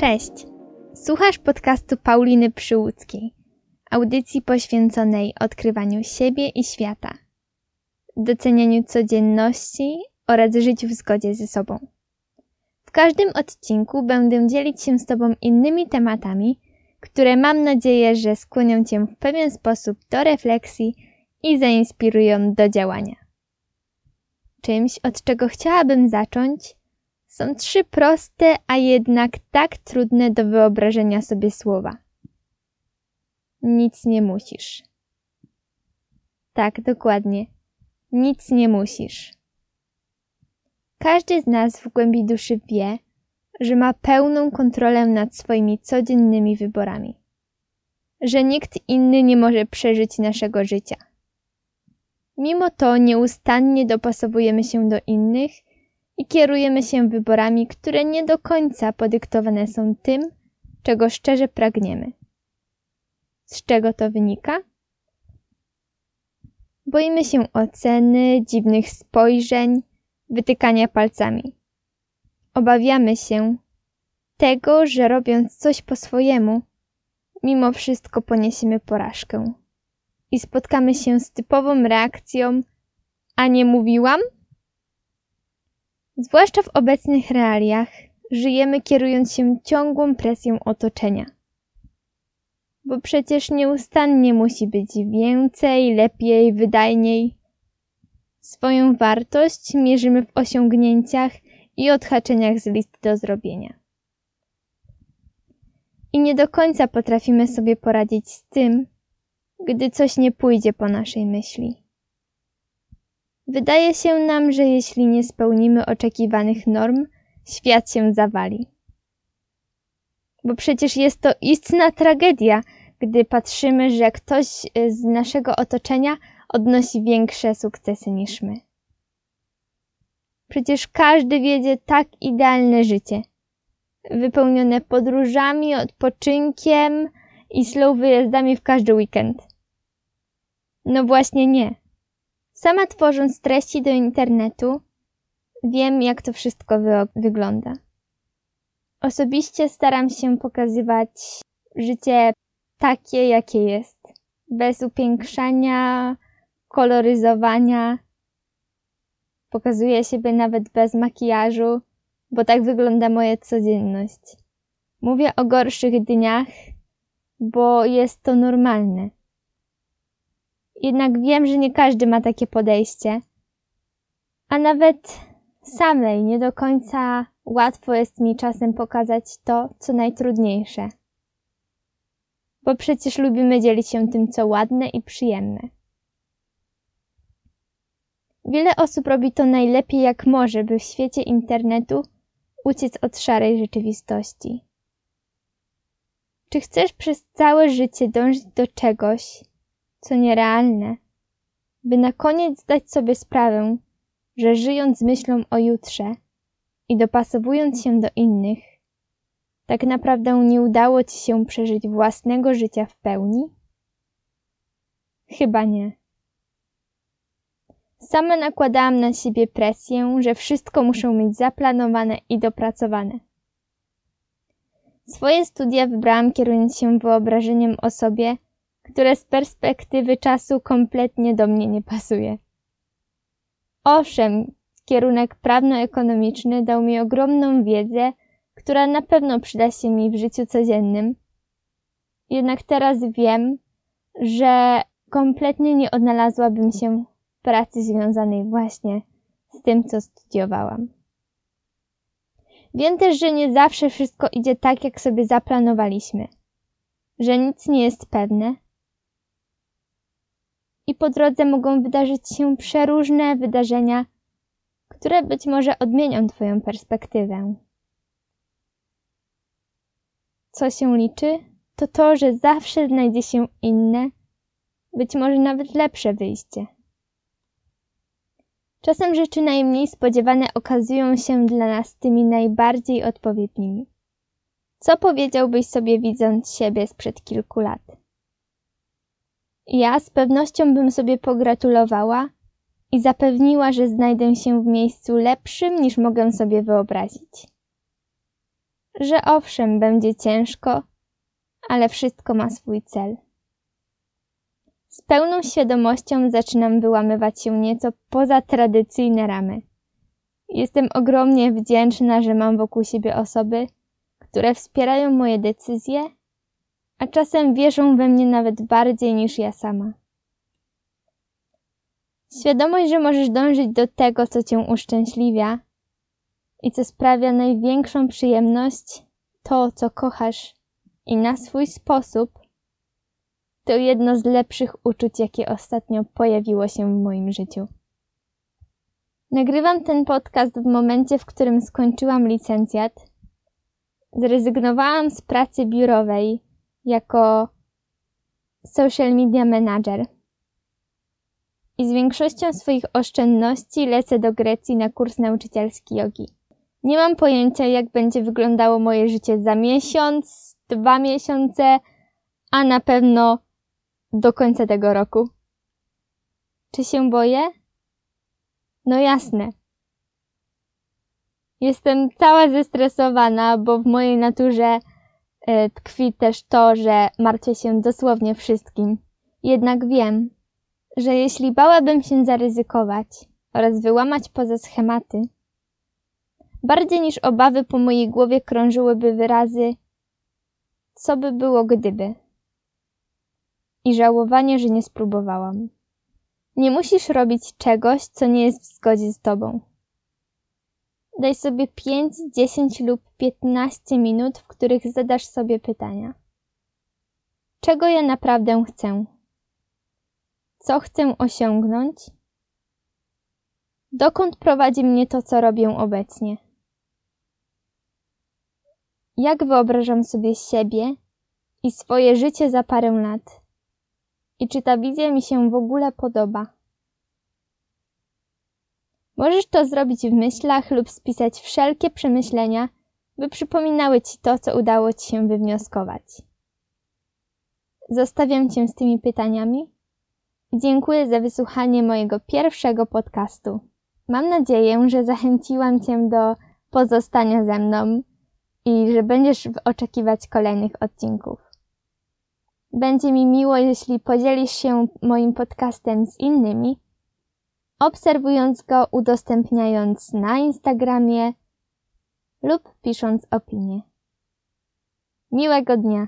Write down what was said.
Cześć! Słuchasz podcastu Pauliny Przyłódzkiej, audycji poświęconej odkrywaniu siebie i świata, docenianiu codzienności oraz życiu w zgodzie ze sobą. W każdym odcinku będę dzielić się z Tobą innymi tematami, które mam nadzieję, że skłonią Cię w pewien sposób do refleksji i zainspirują do działania. Czymś, od czego chciałabym zacząć, są trzy proste, a jednak tak trudne do wyobrażenia sobie słowa. Nic nie musisz. Tak, dokładnie. Nic nie musisz. Każdy z nas w głębi duszy wie, że ma pełną kontrolę nad swoimi codziennymi wyborami, że nikt inny nie może przeżyć naszego życia. Mimo to nieustannie dopasowujemy się do innych i kierujemy się wyborami, które nie do końca podyktowane są tym, czego szczerze pragniemy. Z czego to wynika? Boimy się oceny, dziwnych spojrzeń, wytykania palcami. Obawiamy się tego, że robiąc coś po swojemu, mimo wszystko poniesiemy porażkę i spotkamy się z typową reakcją: A nie mówiłam? Zwłaszcza w obecnych realiach żyjemy kierując się ciągłą presją otoczenia. Bo przecież nieustannie musi być więcej, lepiej, wydajniej. Swoją wartość mierzymy w osiągnięciach i odhaczeniach z list do zrobienia. I nie do końca potrafimy sobie poradzić z tym, gdy coś nie pójdzie po naszej myśli. Wydaje się nam, że jeśli nie spełnimy oczekiwanych norm, świat się zawali. Bo przecież jest to istna tragedia, gdy patrzymy, że ktoś z naszego otoczenia odnosi większe sukcesy niż my. Przecież każdy wiedzie tak idealne życie, wypełnione podróżami, odpoczynkiem i slow wyjazdami w każdy weekend. No właśnie nie. Sama tworząc treści do internetu, wiem, jak to wszystko wy wygląda. Osobiście staram się pokazywać życie takie, jakie jest, bez upiększania, koloryzowania. Pokazuję siebie nawet bez makijażu, bo tak wygląda moja codzienność. Mówię o gorszych dniach, bo jest to normalne. Jednak wiem, że nie każdy ma takie podejście. A nawet samej nie do końca łatwo jest mi czasem pokazać to, co najtrudniejsze. Bo przecież lubimy dzielić się tym, co ładne i przyjemne. Wiele osób robi to najlepiej jak może, by w świecie internetu uciec od szarej rzeczywistości. Czy chcesz przez całe życie dążyć do czegoś, co nierealne, by na koniec zdać sobie sprawę, że żyjąc z myślą o jutrze i dopasowując się do innych, tak naprawdę nie udało ci się przeżyć własnego życia w pełni? Chyba nie. Sama nakładałam na siebie presję, że wszystko muszę mieć zaplanowane i dopracowane. Swoje studia wybrałam kierując się wyobrażeniem o sobie, które z perspektywy czasu kompletnie do mnie nie pasuje. Owszem, kierunek prawno-ekonomiczny dał mi ogromną wiedzę, która na pewno przyda się mi w życiu codziennym. Jednak teraz wiem, że kompletnie nie odnalazłabym się w pracy związanej właśnie z tym, co studiowałam. Wiem też, że nie zawsze wszystko idzie tak, jak sobie zaplanowaliśmy, że nic nie jest pewne, po drodze mogą wydarzyć się przeróżne wydarzenia, które być może odmienią Twoją perspektywę. Co się liczy, to to, że zawsze znajdzie się inne, być może nawet lepsze wyjście. Czasem rzeczy najmniej spodziewane okazują się dla nas tymi najbardziej odpowiednimi. Co powiedziałbyś sobie widząc siebie sprzed kilku lat? Ja z pewnością bym sobie pogratulowała i zapewniła, że znajdę się w miejscu lepszym niż mogę sobie wyobrazić. że owszem, będzie ciężko, ale wszystko ma swój cel. Z pełną świadomością zaczynam wyłamywać się nieco poza tradycyjne ramy. Jestem ogromnie wdzięczna, że mam wokół siebie osoby, które wspierają moje decyzje, a czasem wierzą we mnie nawet bardziej niż ja sama. Świadomość, że możesz dążyć do tego, co cię uszczęśliwia i co sprawia największą przyjemność, to, co kochasz i na swój sposób, to jedno z lepszych uczuć, jakie ostatnio pojawiło się w moim życiu. Nagrywam ten podcast w momencie, w którym skończyłam licencjat. Zrezygnowałam z pracy biurowej jako social media manager. I z większością swoich oszczędności lecę do Grecji na kurs nauczycielski jogi. Nie mam pojęcia, jak będzie wyglądało moje życie za miesiąc, dwa miesiące, a na pewno do końca tego roku. Czy się boję? No jasne. Jestem cała zestresowana, bo w mojej naturze tkwi też to, że martwię się dosłownie wszystkim. Jednak wiem, że jeśli bałabym się zaryzykować oraz wyłamać poza schematy, bardziej niż obawy po mojej głowie krążyłyby wyrazy co by było gdyby i żałowanie, że nie spróbowałam. Nie musisz robić czegoś, co nie jest w zgodzie z tobą. Daj sobie 5, 10 lub 15 minut, w których zadasz sobie pytania. Czego ja naprawdę chcę? Co chcę osiągnąć? Dokąd prowadzi mnie to, co robię obecnie? Jak wyobrażam sobie siebie i swoje życie za parę lat? i czy ta wizja mi się w ogóle podoba. Możesz to zrobić w myślach lub spisać wszelkie przemyślenia, by przypominały ci to, co udało ci się wywnioskować. Zostawiam cię z tymi pytaniami i dziękuję za wysłuchanie mojego pierwszego podcastu. Mam nadzieję, że zachęciłam cię do pozostania ze mną i że będziesz oczekiwać kolejnych odcinków. Będzie mi miło, jeśli podzielisz się moim podcastem z innymi, obserwując go, udostępniając na Instagramie lub pisząc opinię. Miłego dnia!